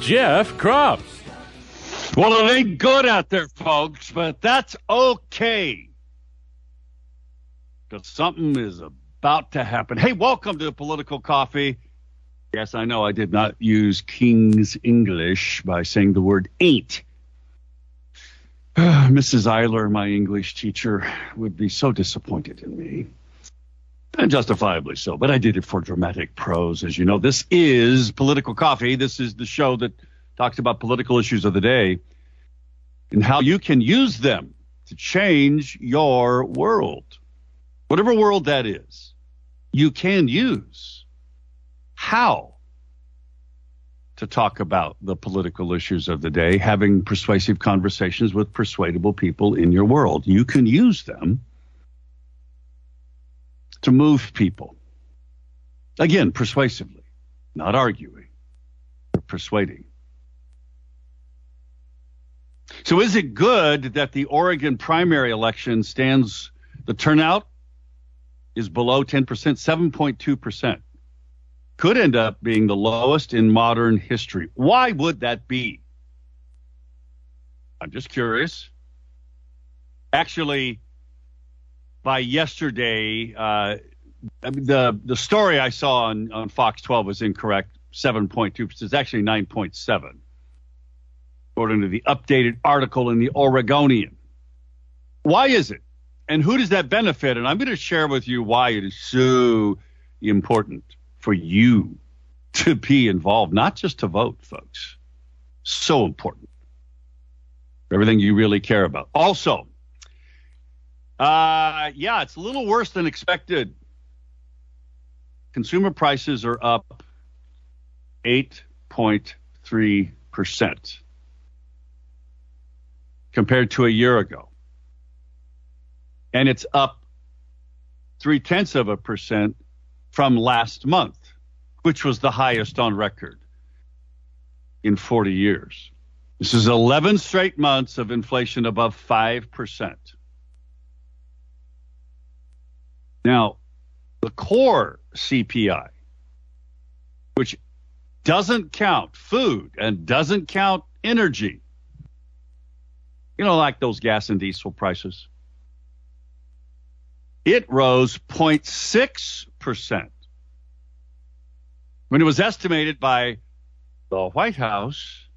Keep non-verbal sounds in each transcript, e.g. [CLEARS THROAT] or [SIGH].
Jeff Kropf. Well, it ain't good out there, folks, but that's okay. Because something is about to happen. Hey, welcome to Political Coffee. Yes, I know I did not use King's English by saying the word ain't. [SIGHS] Mrs. Eiler, my English teacher, would be so disappointed in me. And justifiably so, but I did it for dramatic prose. As you know, this is Political Coffee. This is the show that talks about political issues of the day and how you can use them to change your world. Whatever world that is, you can use. How? To talk about the political issues of the day, having persuasive conversations with persuadable people in your world. You can use them to move people. Again, persuasively, not arguing, but persuading. So, is it good that the Oregon primary election stands, the turnout is below 10%, 7.2%? Could end up being the lowest in modern history. Why would that be? I'm just curious. Actually, by yesterday, uh, I mean, the the story I saw on, on Fox 12 was incorrect. 7.2 It's actually 9.7, according to the updated article in the Oregonian. Why is it? And who does that benefit? And I'm going to share with you why it is so important for you to be involved, not just to vote, folks. So important. Everything you really care about. Also, uh, yeah, it's a little worse than expected. Consumer prices are up 8.3% compared to a year ago. And it's up three tenths of a percent from last month, which was the highest on record in 40 years. This is 11 straight months of inflation above 5%. Now, the core CPI, which doesn't count food and doesn't count energy, you know, like those gas and diesel prices, it rose 0.6% when it was estimated by the White House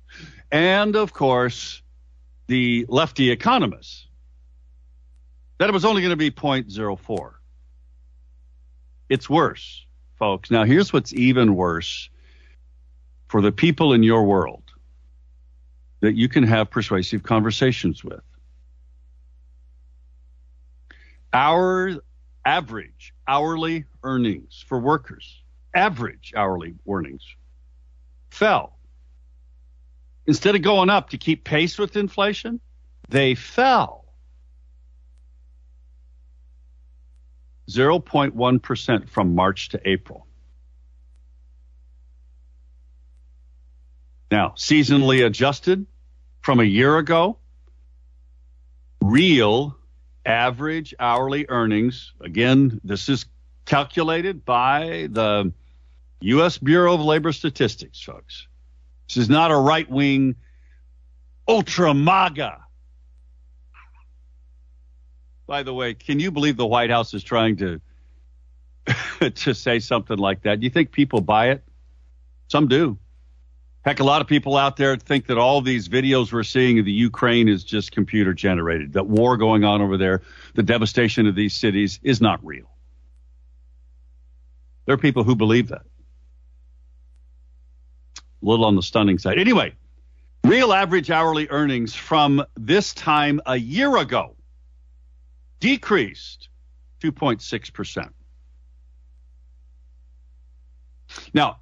and, of course, the lefty economists that it was only going to be 0.04. It's worse, folks. Now, here's what's even worse for the people in your world that you can have persuasive conversations with. Our average hourly earnings for workers, average hourly earnings, fell. Instead of going up to keep pace with inflation, they fell. 0.1% from March to April. Now, seasonally adjusted from a year ago, real average hourly earnings, again, this is calculated by the U.S. Bureau of Labor Statistics, folks. This is not a right wing ultra MAGA. By the way, can you believe the White House is trying to [LAUGHS] to say something like that? Do you think people buy it? Some do. Heck, a lot of people out there think that all these videos we're seeing of the Ukraine is just computer generated, that war going on over there, the devastation of these cities is not real. There are people who believe that. A little on the stunning side. Anyway, real average hourly earnings from this time a year ago decreased 2.6%. Now,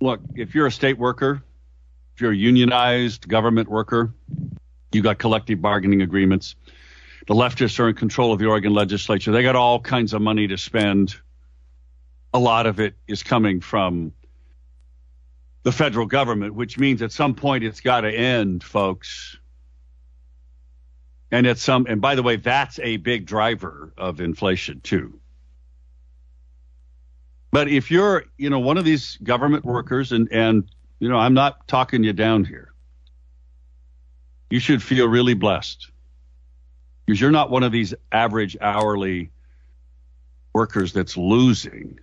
look, if you're a state worker, if you're a unionized government worker, you got collective bargaining agreements. The leftists are in control of the Oregon legislature. They got all kinds of money to spend. A lot of it is coming from the federal government, which means at some point it's got to end, folks. And at some, um, and by the way, that's a big driver of inflation too. But if you're, you know, one of these government workers, and and you know, I'm not talking you down here. You should feel really blessed because you're not one of these average hourly workers that's losing.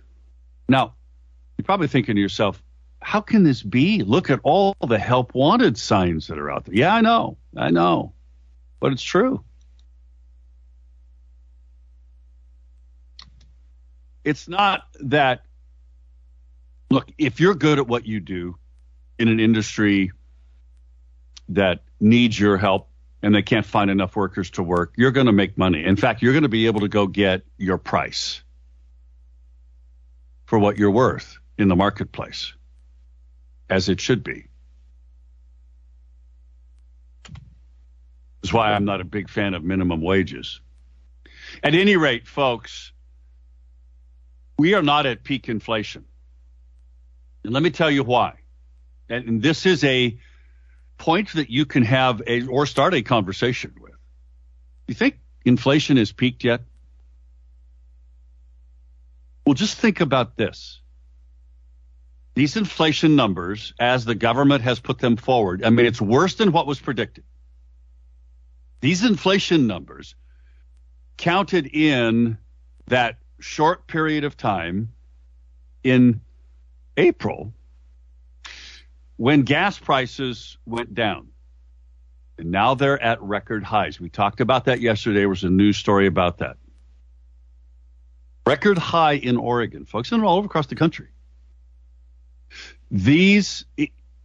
Now, you're probably thinking to yourself, how can this be? Look at all the help wanted signs that are out there. Yeah, I know. I know. But it's true. It's not that, look, if you're good at what you do in an industry that needs your help and they can't find enough workers to work, you're going to make money. In fact, you're going to be able to go get your price for what you're worth in the marketplace as it should be. That's why I'm not a big fan of minimum wages. At any rate, folks, we are not at peak inflation. And let me tell you why. And, this is a point that you can have a or start a conversation with. You think inflation has peaked yet? Well, just think about this. These inflation numbers, as the government has put them forward, I mean, it's worse than what was predicted. These inflation numbers counted in that short period of time in April when gas prices went down. And now they're at record highs. We talked about that yesterday. There was a news story about that. Record high in Oregon, folks, and all across the country. These,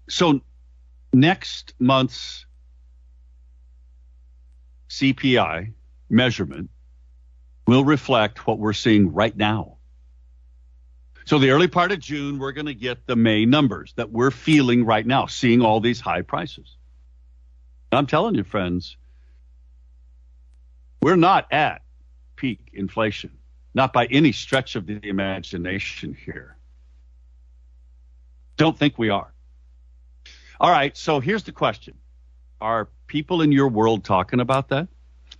so next month's CPI measurement will reflect what we're seeing right now. So the early part of June, we're going to get the May numbers that we're feeling right now, seeing all these high prices. I'm telling you, friends, we're not at peak inflation, not by any stretch of the imagination here. Don't think we are. All right, so here's the question Are people in your world talking about that?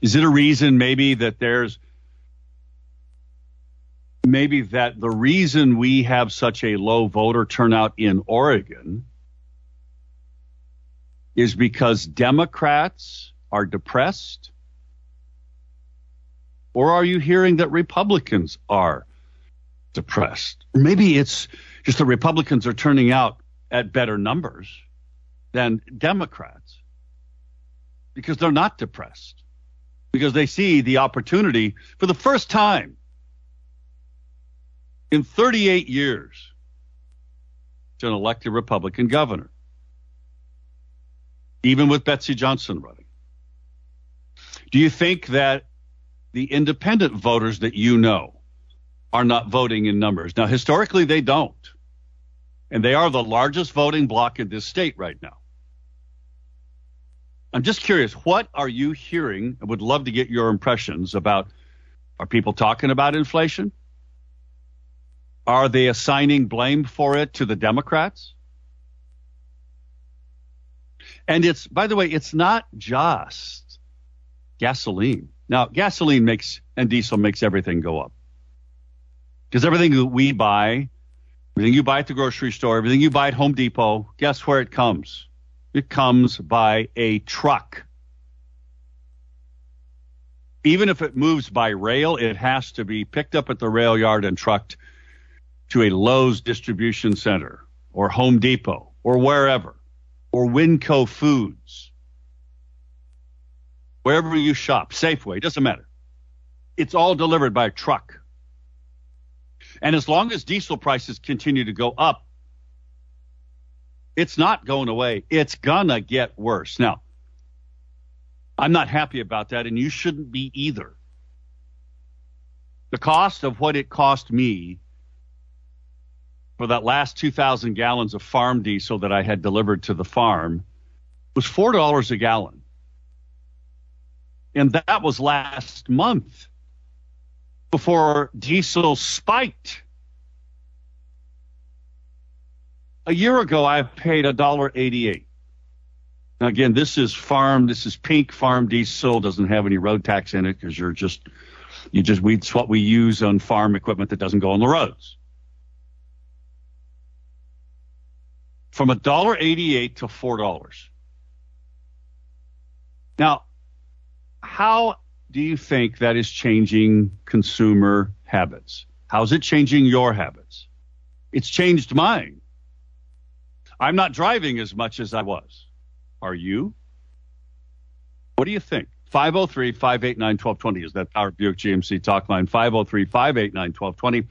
Is it a reason maybe that there's maybe that the reason we have such a low voter turnout in Oregon is because Democrats are depressed? Or are you hearing that Republicans are depressed? Maybe it's just the Republicans are turning out at better numbers than Democrats because they're not depressed, because they see the opportunity for the first time in 38 years to elect a Republican governor, even with Betsy Johnson running. Do you think that the independent voters that you know are not voting in numbers? Now, historically, they don't. And they are the largest voting bloc in this state right now. I'm just curious, what are you hearing? I would love to get your impressions about are people talking about inflation? Are they assigning blame for it to the Democrats? And it's, by the way, it's not just gasoline. Now, gasoline makes and diesel makes everything go up. Because everything that we buy, everything you buy at the grocery store, everything you buy at Home Depot, guess where it comes? It comes by a truck. Even if it moves by rail, it has to be picked up at the rail yard and trucked to a Lowe's distribution center or Home Depot or wherever or Winco Foods, wherever you shop, Safeway, doesn't matter. It's all delivered by a truck. And as long as diesel prices continue to go up, it's not going away. It's gonna get worse. Now, I'm not happy about that, and you shouldn't be either. The cost of what it cost me for that last 2,000 gallons of farm diesel that I had delivered to the farm was $4 a gallon. And that was last month before diesel spiked. A year ago, I paid $1.88. Now, again, this is farm, this is pink farm diesel, doesn't have any road tax in it because you're just, you just, we, it's what we use on farm equipment that doesn't go on the roads. From $1.88 to $4. Now, how do you think that is changing consumer habits? How's it changing your habits? It's changed mine. I'm not driving as much as I was. Are you? What do you think? 503 589 1220 is that Power Buick GMC talk line. 503 589 1220.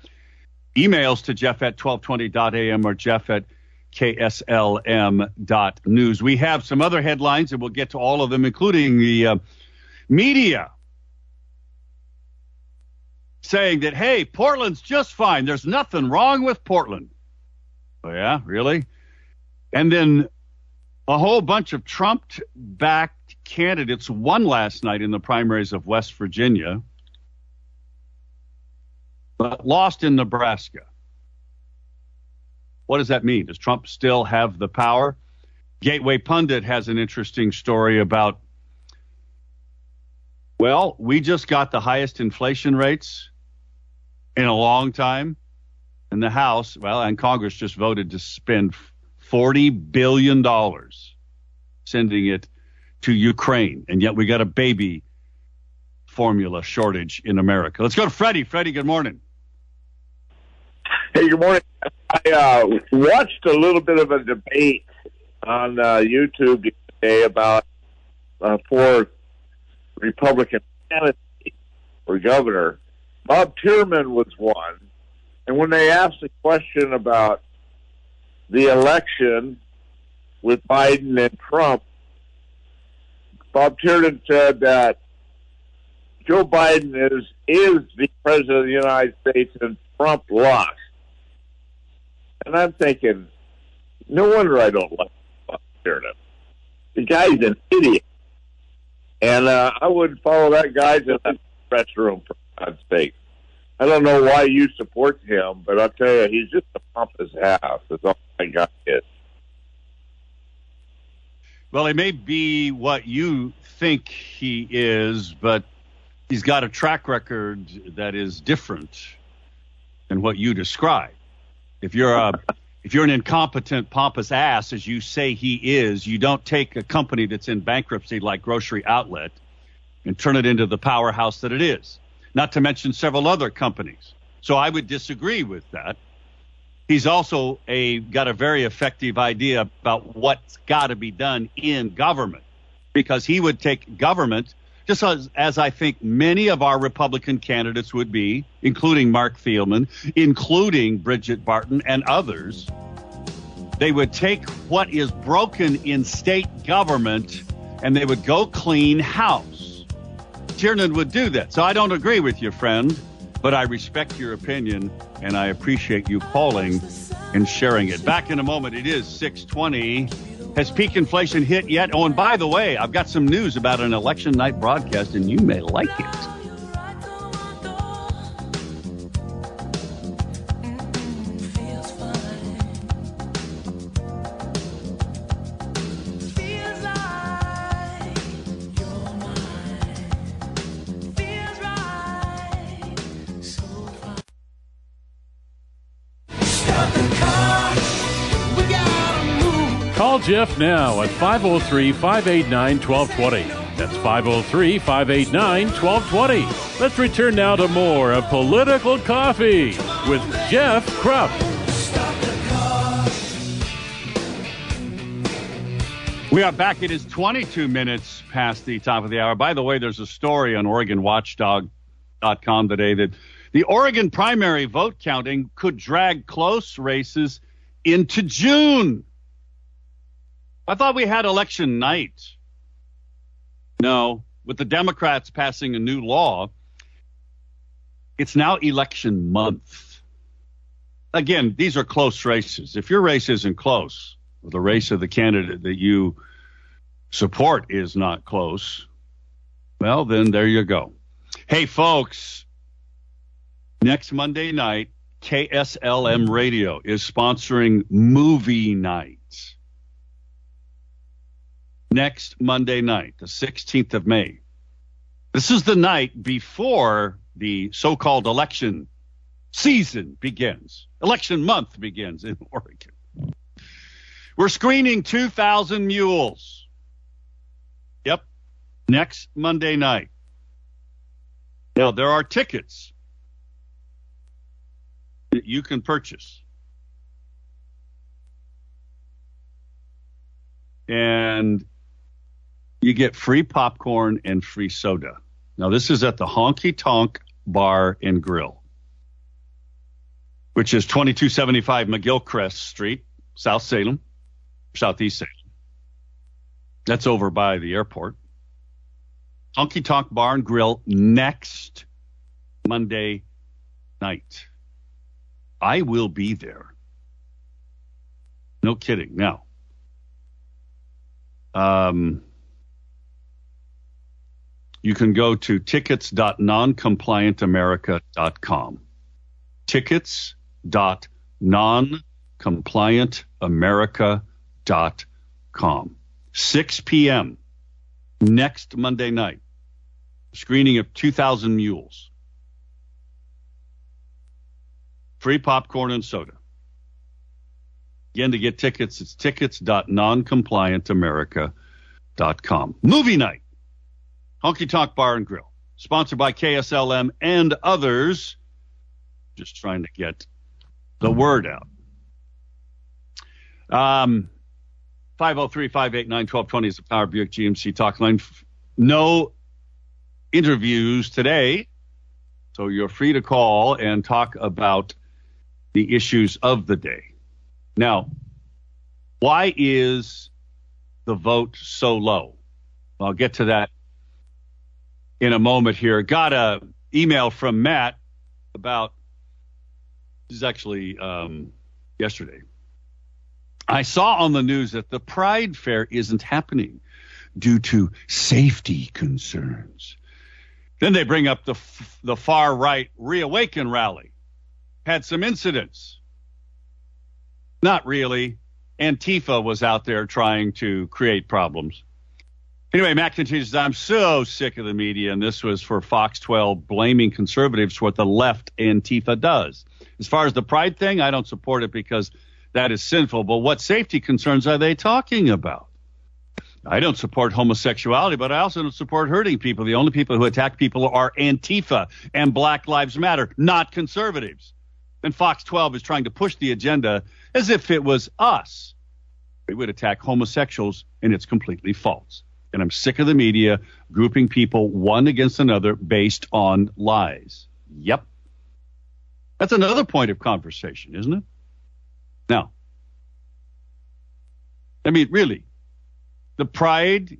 Emails to Jeff at 1220.am or Jeff at KSLM.news. We have some other headlines and we'll get to all of them, including the uh, media saying that, hey, Portland's just fine. There's nothing wrong with Portland. Oh, yeah, really? And then a whole bunch of Trump backed candidates won last night in the primaries of West Virginia, but lost in Nebraska. What does that mean? Does Trump still have the power? Gateway Pundit has an interesting story about, well, we just got the highest inflation rates in a long time. And the House, well, and Congress just voted to spend $40 billion sending it to Ukraine. And yet we got a baby formula shortage in America. Let's go to Freddie. Freddie, good morning. Hey, good morning. I uh, watched a little bit of a debate on uh, YouTube today about uh, four Republican candidates for governor. Bob Tiernan was one, and when they asked a question about the election with Biden and Trump, Bob Tiernan said that Joe Biden is is the president of the United States and Trump lost. And I'm thinking, no wonder I don't like Bob Tiernan. The guy's an idiot. And uh, I wouldn't follow that guy to the press room, for God's sake. I don't know why you support him, but I'll tell you, he's just a pompous ass. That's all I got is. Well, he may be what you think he is, but he's got a track record that is different than what you describe. If you're a [LAUGHS] if you're an incompetent, pompous ass, as you say he is, you don't take a company that's in bankruptcy like Grocery Outlet and turn it into the powerhouse that it is. Not to mention several other companies. So I would disagree with that. He's also a got a very effective idea about what's got to be done in government because he would take government just as, as I think many of our Republican candidates would be, including Marc Thielman, including Bridget Barton and others. They would take what is broken in state government and they would go clean house. Tiernan would do that. So I don't agree with you, friend, but I respect your opinion and I appreciate you calling and sharing it. Back in a moment, it is 620. Has peak inflation hit yet? Oh, and by the way, I've got some news about an election night broadcast, and you may like it. Jeff now at 503 589 1220. That's 503 589 1220. Let's return now to more of Political Coffee with Jeff Kropf. We are back. It is 22 minutes past the top of the hour. By the way, there's a story on OregonWatchdog.com today that the Oregon primary vote counting could drag close races into June. I thought we had election night. No, with the Democrats passing a new law, it's now election month. again, these are close races. If your race isn't close, or the race of the candidate that you support is not close, well, then there you go. Hey, folks, next Monday night, KSLM Radio is sponsoring movie night. Next Monday night, the 16th of May. This is the night before the so called election season begins. Election month begins in [LAUGHS] Oregon. We're screening 2,000 mules. Yep. Next Monday night. Now, there are tickets that you can purchase. And you get free popcorn and free soda. Now, this is at the Honky Tonk Bar and Grill, which is 2275 McGilchrist Street, South Salem, Southeast Salem. That's over by the airport. Honky Tonk Bar and Grill next Monday night. I will be there. No kidding. Now, um, you can go to tickets.noncompliantamerica.com. Tickets.noncompliantamerica.com. 6 p.m. next Monday night. Screening of 2,000 Mules. Free popcorn and soda. Again, to get tickets, it's tickets.noncompliantamerica.com. Movie night. Honky Tonk Bar and Grill. Sponsored by KSLM and others. Just trying to get the word out. Um, 503 589 1220 is the Power Buick GMC talk line. No interviews today, so you're free to call and talk about the issues of the day. Now, why is the vote so low? I'll get to that in a moment here. Got a email from Matt about this is actually um, yesterday. I saw on the news that the Pride Fair isn't happening due to safety concerns. Then they bring up the f- the far right reawaken rally. Had some incidents. Not really. Antifa was out there trying to create problems. Anyway, Matt continues, I'm so sick of the media, and this was for Fox 12 blaming conservatives for what the left Antifa does. As far as the pride thing, I don't support it because that is sinful. But what safety concerns are they talking about? I don't support homosexuality, but I also don't support hurting people. The only people who attack people are Antifa and Black Lives Matter, not conservatives. And Fox 12 is trying to push the agenda as if it was us. We would attack homosexuals, and it's completely false. And I'm sick of the media grouping people one against another based on lies. Yep. That's another point of conversation, isn't it? Now, I mean, really, the Pride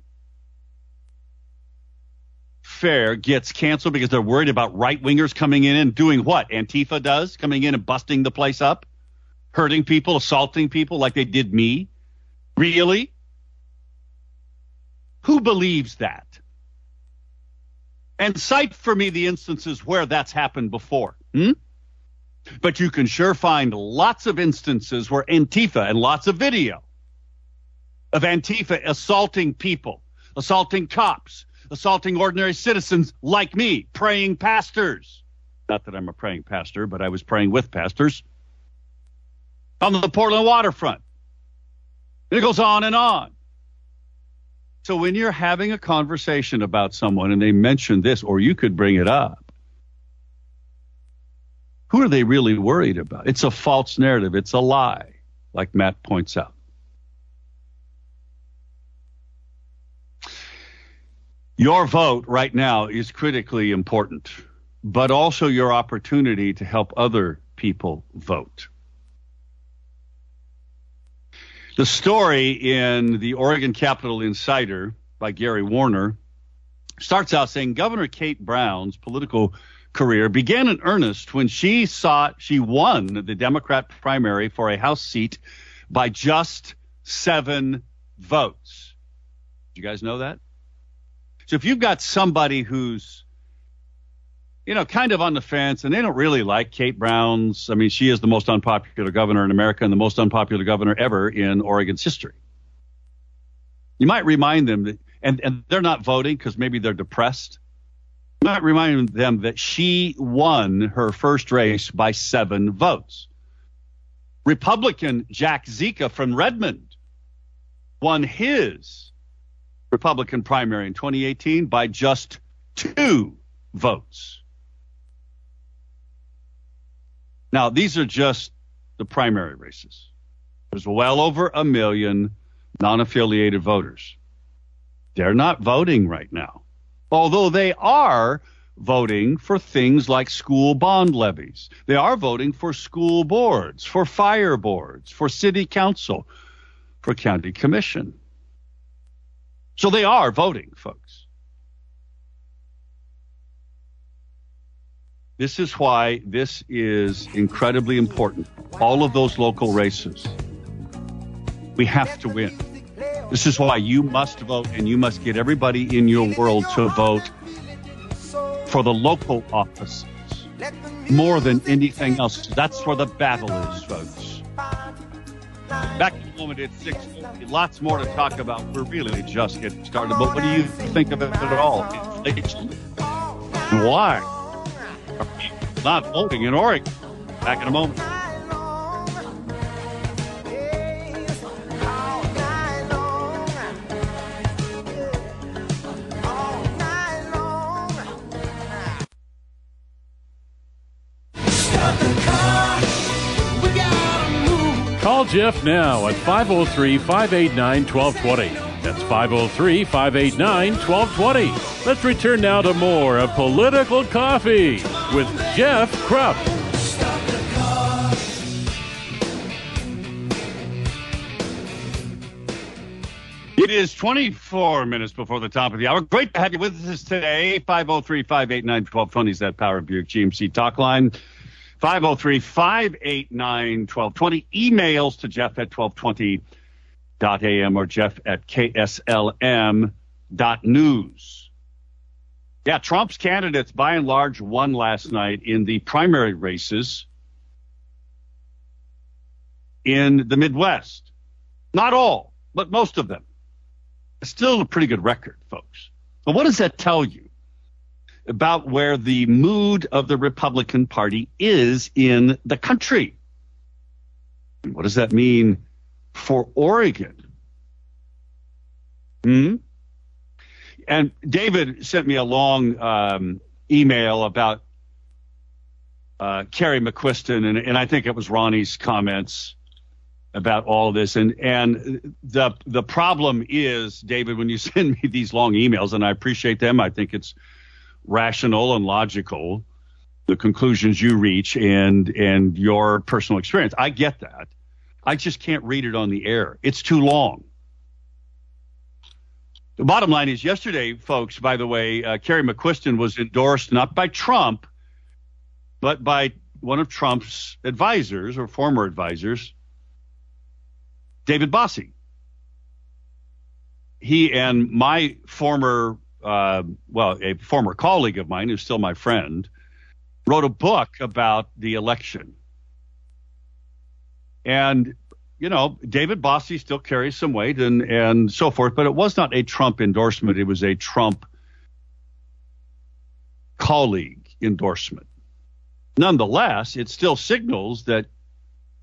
Fair gets canceled because they're worried about right wingers coming in and doing what Antifa does, coming in and busting the place up, hurting people, assaulting people like they did me. Really? Who believes that? And cite for me the instances where that's happened before. Hmm? But you can sure find lots of instances where Antifa and lots of video of Antifa assaulting people, assaulting cops, assaulting ordinary citizens like me, praying pastors. Not that I'm a praying pastor, but I was praying with pastors on the Portland waterfront. It goes on and on. So when you're having a conversation about someone and they mention this, or you could bring it up, who are they really worried about? It's a false narrative. It's a lie, like Matt points out. Your vote right now is critically important, but also your opportunity to help other people vote. The story in the Oregon Capitol Insider by Gary Warner starts out saying Governor Kate Brown's political career began in earnest when she saw she won the Democrat primary for a House seat by just seven votes. Did you guys know that? So if you've got somebody who's you know, kind of on the fence, and they don't really like Kate Brown's. I mean, she is the most unpopular governor in America and the most unpopular governor ever in Oregon's history. You might remind them that, and, and they're not voting because maybe they're depressed. You might remind them that she won her first race by seven votes. Republican Jack Zika from Redmond won his Republican primary in 2018 by just two votes. Now, these are just the primary races. There's well over a million non affiliated voters. They're not voting right now, although they are voting for things like school bond levies. They are voting for school boards, for fire boards, for city council, for county commission. So they are voting, folks. This is why this is incredibly important. All of those local races. We have to win. This is why you must vote and you must get everybody in your world to vote for the local offices more than anything else. That's where the battle is, folks. Back in a moment at 6. Lots more to talk about. We're really just getting started. But what do you think of it at all? Why? Not voting in Oregon? Back in a moment. Call Jeff now at 503 589 1220. That's 503 589 1220. Let's return now to more of Political Coffee with Jeff Kropf. It is 24 minutes before the top of the hour. Great to have you with us today. 503 589 1220 is that Power Buick GMC talk line. 503 589 1220. Emails to Jeff at 1220.am or Jeff at kslm dot news. Yeah, Trump's candidates by and large won last night in the primary races in the Midwest. Not all, but most of them. Still a pretty good record, folks. But what does that tell you about where the mood of the Republican Party is in the country? What does that mean for Oregon? Hmm? And David sent me a long um, email about uh, Kerry McQuisten, and, and I think it was Ronnie's comments about all this. And and the the problem is, David, when you [LAUGHS] send me these long emails, and I appreciate them, I think it's rational and logical, the conclusions you reach and and your personal experience. I get that. I just can't read it on the air. It's too long. The bottom line is yesterday, folks, by the way, uh, Kerry McQuisten was endorsed not by Trump, but by one of Trump's advisors or former advisors, David Bossie. He and my former, uh, well, a former colleague of mine who's still my friend, wrote a book about the election. And, you know, David Bossie still carries some weight and, and so forth, but it was not a Trump endorsement. It was a Trump colleague endorsement. Nonetheless, it still signals that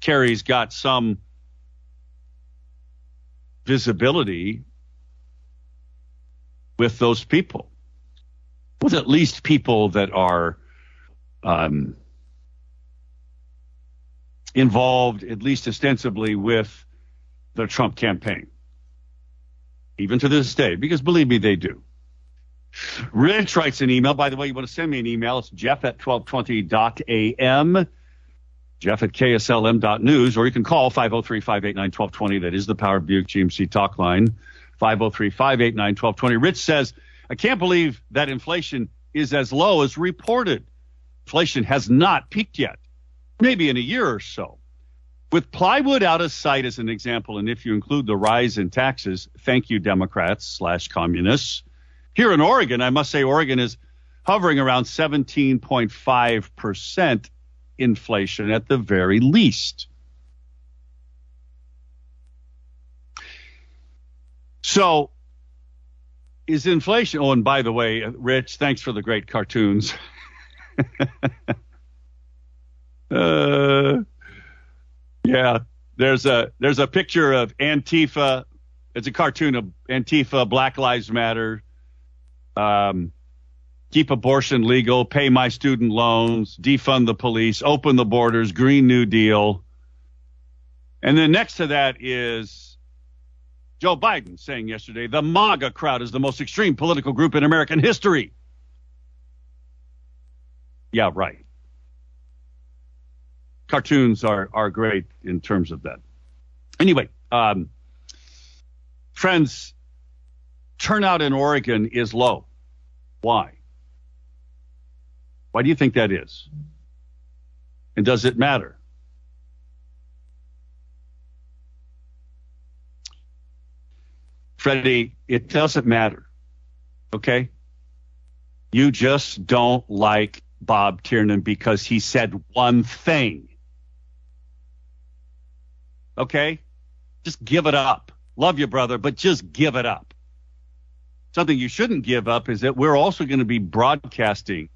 Kerry's got some visibility with those people, with at least people that are um, involved, at least ostensibly, with the Trump campaign, even to this day, because believe me, they do. Rich writes an email. By the way, you want to send me an email? It's jeff at 1220.am, jeff at kslm.news, or you can call 503 589 1220. That is the Power Buick GMC talk line, 503 589 1220. Rich says, I can't believe that inflation is as low as reported. inflation has not peaked yet, maybe in a year or so. With plywood out of sight as an example, and if you include the rise in taxes, thank you, Democrats slash communists. Here in Oregon, I must say Oregon is hovering around 17.5% inflation at the very least. So, is inflation? Oh, and by the way, uh, Rich, thanks for the great cartoons. [LAUGHS] uh, yeah, there's a there's a picture of Antifa. It's a cartoon of Antifa, Black Lives Matter, um, keep abortion legal, pay my student loans, defund the police, open the borders, Green New Deal. And then next to that is Joe Biden saying yesterday the MAGA crowd is the most extreme political group in American history. Yeah, right. Cartoons are, are great in terms of that. Anyway, um, friends, turnout in Oregon is low. Why? Why do you think that is? And does it matter? Freddie, it doesn't matter. Okay? You just don't like Bob Tiernan because he said one thing. Okay? Just give it up. Love you, brother, but just give it up. Something you shouldn't give up is that we're also going to be broadcasting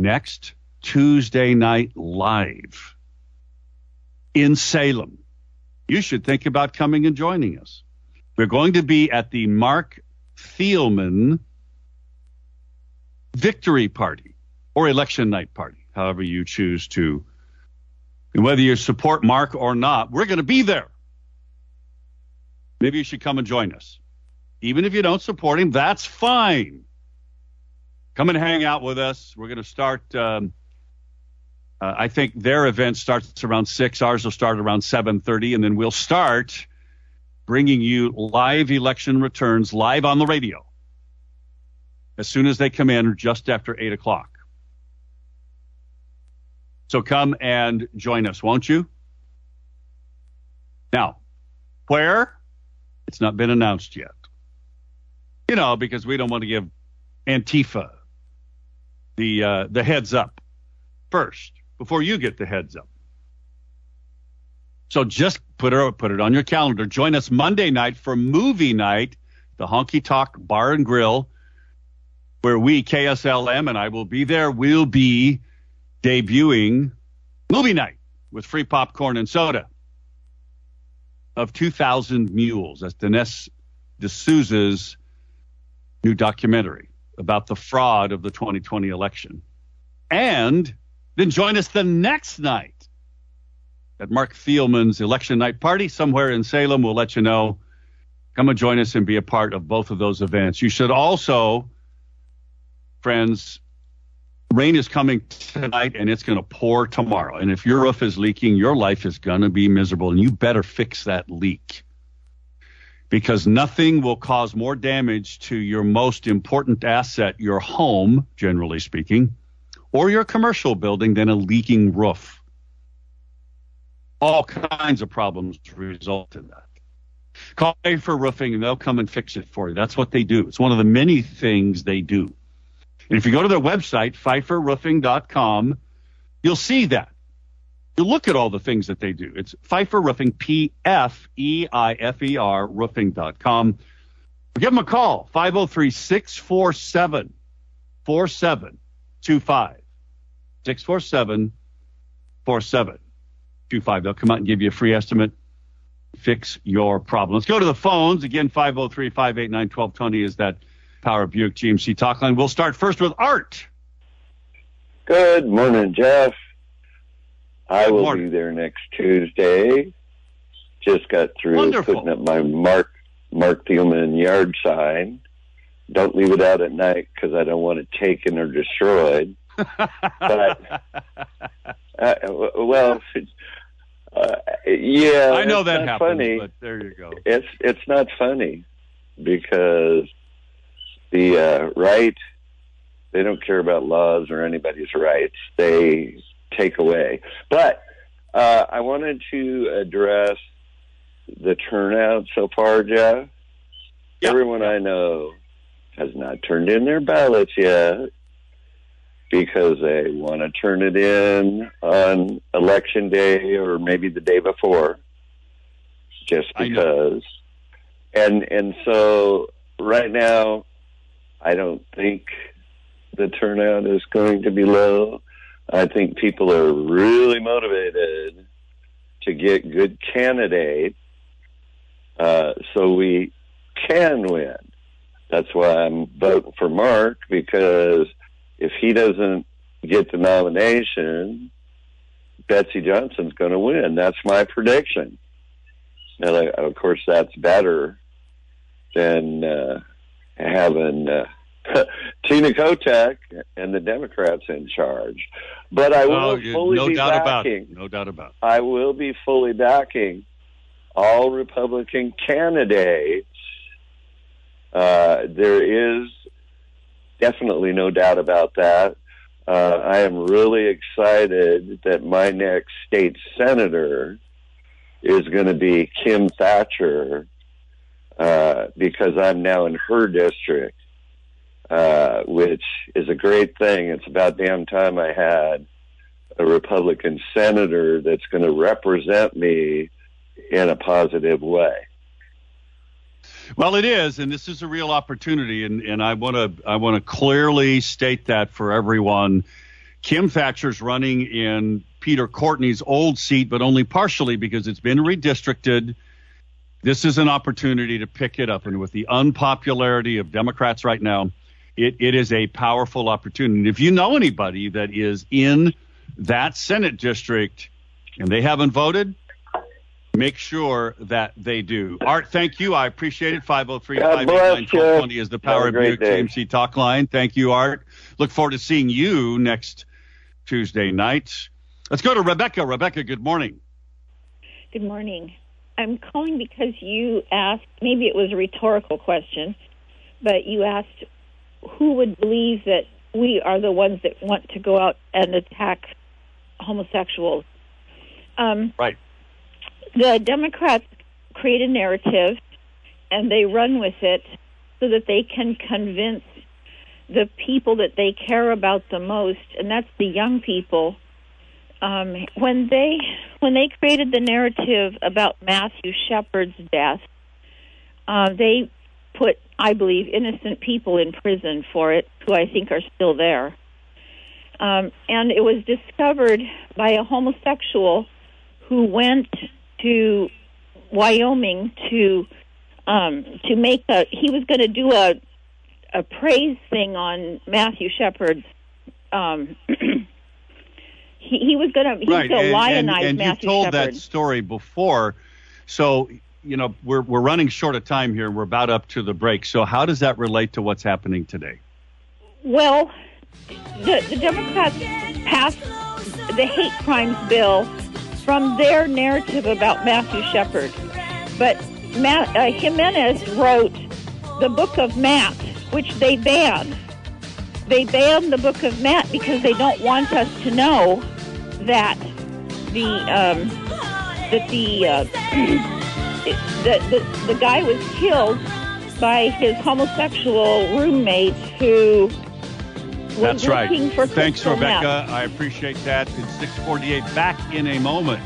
next Tuesday night live in Salem. You should think about coming and joining us. We're going to be at the Marc Thielman victory party or election night party, however you choose to. Whether you support Mark or not, we're going to be there. Maybe you should come and join us. Even if you don't support him, that's fine. Come and hang out with us. We're going to start. Um, uh, I think their event starts around six. Ours will start around seven thirty, and then we'll start bringing you live election returns live on the radio as soon as they come in, just after eight o'clock. So come and join us, won't you? Now, where? It's not been announced yet. You know, because we don't want to give Antifa the uh, the heads up first before you get the heads up. So just put it put it on your calendar. Join us Monday night for movie night, the Honky Tonk Bar and Grill, where we KSLM and I will be there. We'll be debuting movie night with free popcorn and soda of 2,000 Mules. That's Dinesh D'Souza's new documentary about the fraud of the 2020 election. And then join us the next night at Marc Thielman's election night party somewhere in Salem. We'll let you know. Come and join us and be a part of both of those events. You should also, friends, rain is coming tonight and it's going to pour tomorrow. And if your roof is leaking, your life is going to be miserable and you better fix that leak. Because nothing will cause more damage to your most important asset, your home, generally speaking, or your commercial building than a leaking roof. All kinds of problems result in that. Call for roofing and they'll come and fix it for you. That's what they do. It's one of the many things they do. And if you go to their website, pfeiferroofing.com, you'll see that. You look at all the things that they do. It's Pfeifer Roofing, P F E I F E R, roofing.com. Give them a call, 503 647 4725. 647 4725. They'll come out and give you a free estimate. Fix your problem. Let's go to the phones. Again, 503 589 1220 is that Power Buick GMC talk line. We'll start first with Art. Good morning, Jeff. I will morning. be there next Tuesday. Just got through Wonderful. putting up my Mark Marc Thielman yard sign. Don't leave it out at night because I don't want it taken or destroyed. [LAUGHS] But uh, well, uh, yeah, I know that happens, Funny. but there you go. It's it's not funny because the uh, right They don't care about laws or anybody's rights. They take away. But uh, I wanted to address the turnout so far, Jeff. Yeah. Everyone I know has not turned in their ballots yet because they want to turn it in on election day or maybe the day before just because and and so right now I don't think the turnout is going to be low. I think people are really motivated to get good candidates uh, so we can win. That's why I'm voting for Marc because if he doesn't get the nomination, Betsy Johnson's going to win. That's my prediction. Now, like, of course, that's better than uh, having uh, [LAUGHS] Tina Kotek and the Democrats in charge. But I will Oh, fully no be doubt about backing. it. No doubt about it. I will be fully backing all Republican candidates. Uh, there is definitely no doubt about that. Uh, I am really excited that my next state senator is going to be Kim Thatcher uh, because I'm now in her district, uh, which is a great thing. It's about damn time I had a Republican senator that's going to represent me in a positive way. Well, it is, and this is a real opportunity, and, and I want to I want to clearly state that for everyone. Kim Thatcher's running in Peter Courtney's old seat, but only partially because it's been redistricted. This is an opportunity to pick it up, and with the unpopularity of Democrats right now, it, it is a powerful opportunity. And if you know anybody that is in that Senate district and they haven't voted, make sure that they do. Art, thank you. I appreciate it. 503 God 589 is the Power of great Buick day. GMC talk line. Thank you, Art. Look forward to seeing you next Tuesday night. Let's go to Rebecca. Rebecca, good morning. Good morning. I'm calling because you asked, maybe it was a rhetorical question, but you asked who would believe that we are the ones that want to go out and attack homosexuals. Um, Right. the Democrats create a narrative and they run with it so that they can convince the people that they care about the most, and that's the young people. Um, when they when they created the narrative about Matthew Shepard's death, uh, they put, I believe, innocent people in prison for it, who I think are still there. Um, and it was discovered by a homosexual who went to Wyoming to um, to make a. He was going to do a a praise thing on Matthew Shepard's. Um, [CLEARS THROAT] he, he was going to. Right. was going to and, lionize and, and Matthew you told Shepard. that story before. So, you know, we're, we're running short of time here. We're about up to the break. So, how does that relate to what's happening today? Well, the, the Democrats passed the hate crimes bill from their narrative about Matthew Shepard. But Matt, uh, Jimenez wrote the Book of Matt, which they banned. They banned the Book of Matt because they don't want us to know that the um, that the, uh, [CLEARS THROAT] the the the guy was killed by his homosexual roommate who was That's right. for Thanks, Rebecca. meth. I appreciate that. It's 648. Back in a moment.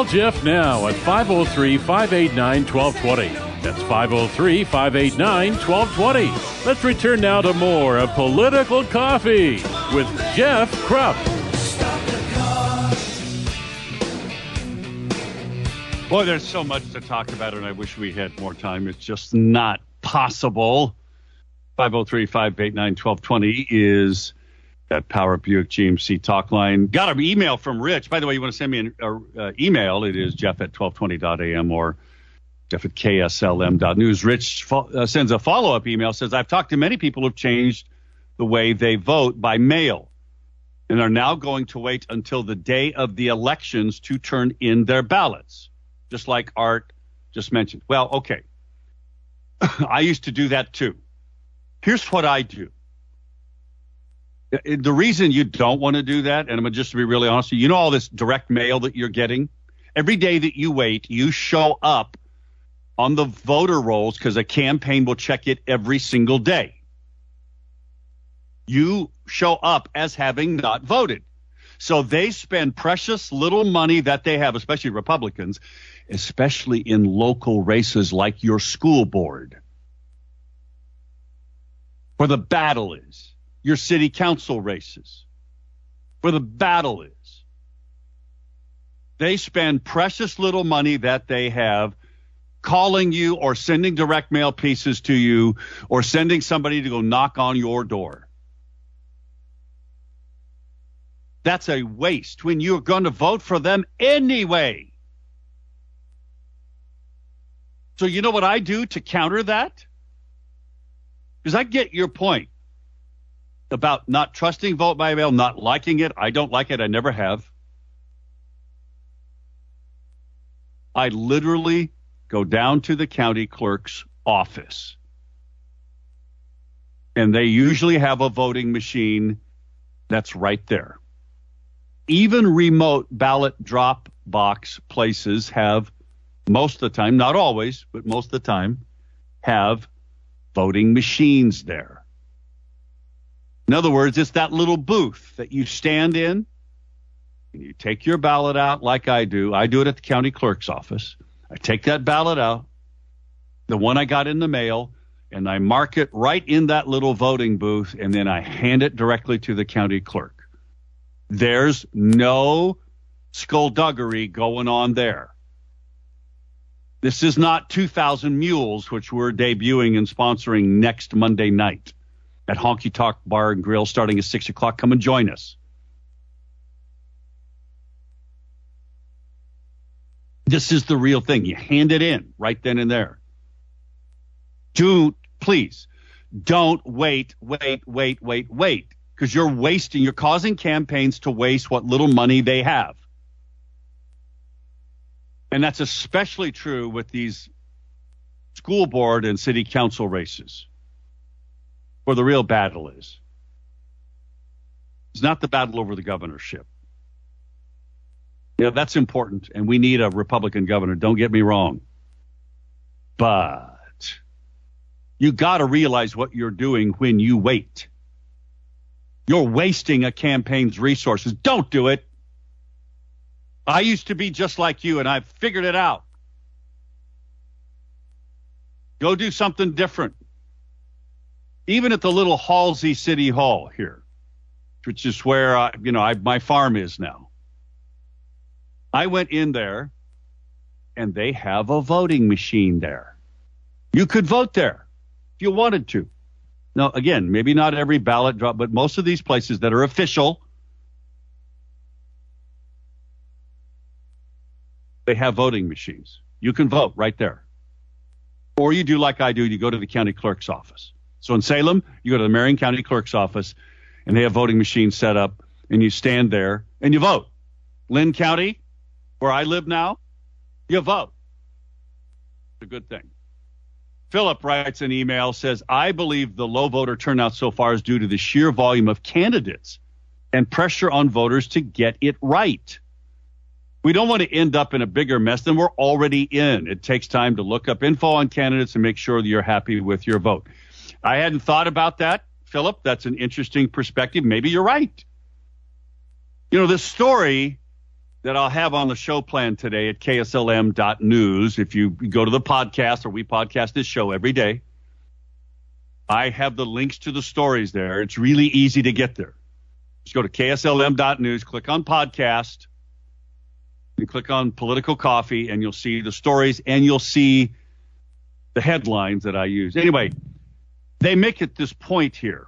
Call Jeff now at 503 589 1220. That's 503 589 1220. Let's return now to more of Political Coffee with Jeff Kropf. Boy, there's so much to talk about, and I wish we had more time. It's just not possible. 503 589 1220 is that Power Buick GMC talk line. Got an email from Rich. By the way, you want to send me an uh, email? It is jeff at 1220.am or jeff at kslm.news. Rich fo- uh, sends a follow up email, says, I've talked to many people who've changed the way they vote by mail. and are now going to wait until the day of the elections to turn in their ballots, just like Art just mentioned. Well, okay. [LAUGHS] I used to do that too. Here's what I do. Uh, the reason you don't want to do that, and I'm just to be really honest, you know all this direct mail that you're getting? Every day that you wait, you show up on the voter rolls because a campaign will check it every single day. You show up as having not voted. So they spend precious little money that they have, especially Republicans, especially in local races like your school board, where the battle is, your city council races, where the battle is. They spend precious little money that they have calling you or sending direct mail pieces to you or sending somebody to go knock on your door. That's a waste when you're going to vote for them anyway. So, you know what I do to counter that? Because I get your point about not trusting vote by mail, not liking it. I don't like it. I never have. I literally go down to the county clerk's office. And they usually have a voting machine that's right there. Even remote ballot drop box places have, most of the time, not always, but most of the time, have voting machines there. In other words, it's that little booth that you stand in and you take your ballot out like I do. I do it at the county clerk's office. I take that ballot out, the one I got in the mail, and I mark it right in that little voting booth, and then I hand it directly to the county clerk. There's no skullduggery going on there. This is not 2,000 Mules, which we're debuting and sponsoring next Monday night at Honky Tonk Bar and Grill starting at 6 o'clock. Come and join us. This is the real thing. You hand it in right then and there. Do please don't wait, wait, wait, wait, wait, because you're wasting, you're causing campaigns to waste what little money they have. And that's especially true with these school board and city council races, where the real battle is. It's not the battle over the governorship. Yeah, that's important, and we need a Republican governor. Don't get me wrong, but you got to realize what you're doing when you wait. You're wasting a campaign's resources. Don't do it. I used to be just like you, and I've figured it out. Go do something different. Even at the little Halsey City Hall here, which is where I, you know I, my farm is now. I went in there, and they have a voting machine there. You could vote there if you wanted to. Now, again, maybe not every ballot drop, but most of these places that are official, they have voting machines. You can vote right there. Or you do like I do, you go to the county clerk's office. So in Salem, you go to the Marion County clerk's office, and they have voting machines set up, and you stand there and you vote. Linn County, where I live now, you vote. It's a good thing. Philip writes an email, says, I believe the low voter turnout so far is due to the sheer volume of candidates and pressure on voters to get it right. We don't want to end up in a bigger mess than we're already in. It takes time to look up info on candidates and make sure that you're happy with your vote. I hadn't thought about that, Philip. That's an interesting perspective. Maybe you're right. You know, this story that I'll have on the show plan today at kslm.news. If you go to the podcast or we podcast this show every day, I have the links to the stories there. It's really easy to get there. Just go to kslm.news, click on podcast, and click on political coffee, and you'll see the stories and you'll see the headlines that I use. Anyway, they make it this point here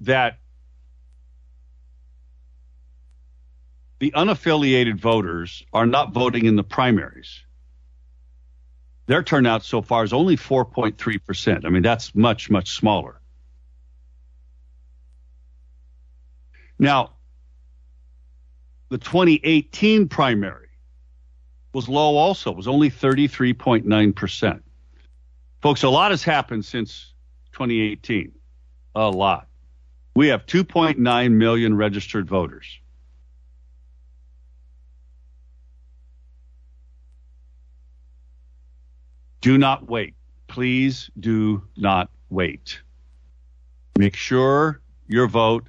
that the unaffiliated voters are not voting in the primaries. Their turnout so far is only 4.3%. I mean, that's much, much smaller. Now, the 2018 primary was low also, it was only 33.9%. Folks, a lot has happened since 2018. A lot. We have 2.9 million registered voters. Do not wait. Please do not wait. Make sure your vote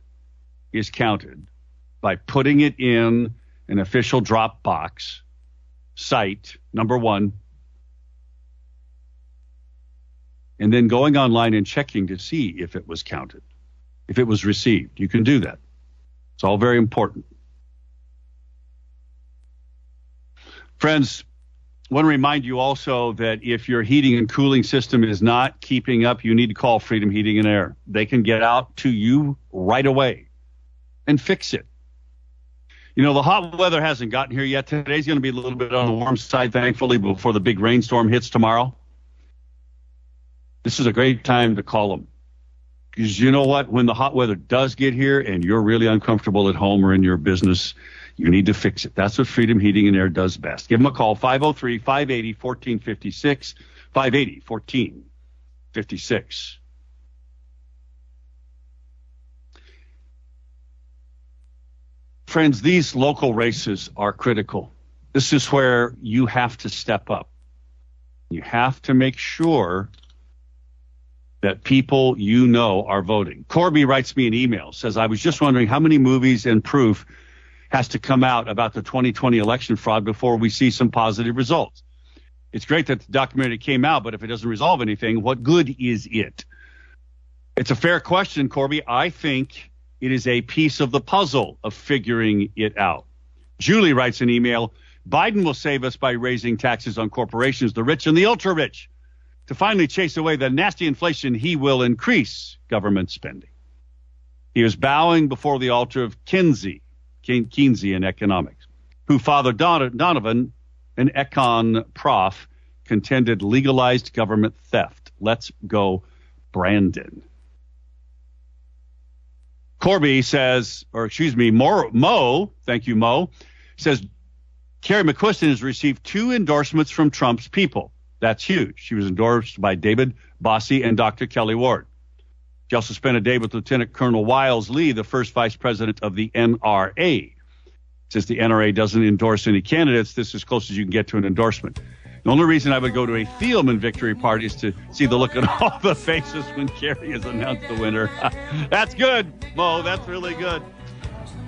is counted by putting it in an official Dropbox site, number one, and then going online and checking to see if it was counted, if it was received. You can do that. It's all very important. Friends, I want to remind you also that if your heating and cooling system is not keeping up, you need to call Freedom Heating and Air. They can get out to you right away and fix it. You know, the hot weather hasn't gotten here yet. Today's going to be a little bit on the warm side, thankfully, before the big rainstorm hits tomorrow. This is a great time to call them. Because you know what? When the hot weather does get here and you're really uncomfortable at home or in your business, you need to fix it. That's what Freedom Heating and Air does best. Give them a call, 503 580 1456, 580 1456. Friends, these local races are critical. This is where you have to step up. You have to make sure that people you know are voting. Corby writes me an email, says, I was just wondering how many movies and proof has to come out about the 2020 election fraud before we see some positive results. It's great that the documentary came out, but if it doesn't resolve anything, what good is it? It's a fair question, Corby. I think it is a piece of the puzzle of figuring it out. Julie writes an email Biden will save us by raising taxes on corporations, the rich and the ultra rich. To finally chase away the nasty inflation, he will increase government spending. He is bowing before the altar of Kinsey, Keynesian economics, who Father Donovan, an econ prof, contended legalized government theft. Let's go, Brandon. Corby says, or excuse me, Mo, Mo thank you, Mo, says Kerry McQuisten has received two endorsements from Trump's people. That's huge. She was endorsed by David Bossie and Dr. Kelli Ward. She also spent a day with Lieutenant Colonel Willes Lee, the first vice president of the NRA. Since the NRA doesn't endorse any candidates, this is as close as you can get to an endorsement. The only reason I would go to a Thielman victory party is to see the look on [LAUGHS] all the faces when Kerry is announced the winner. [LAUGHS] That's good, Mo. That's really good.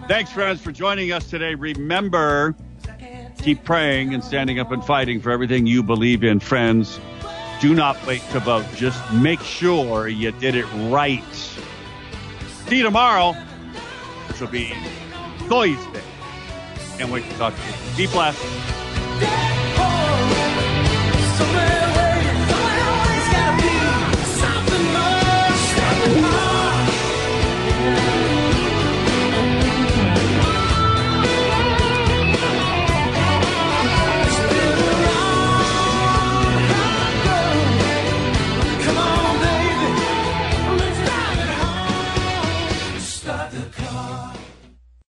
Thanks, friends, for joining us today. Remember, keep praying and standing up and fighting for everything you believe in, friends. Do not wait to vote. Just make sure you did it right. See you tomorrow, which will be Thursday. Can't wait to talk to you. Be blessed.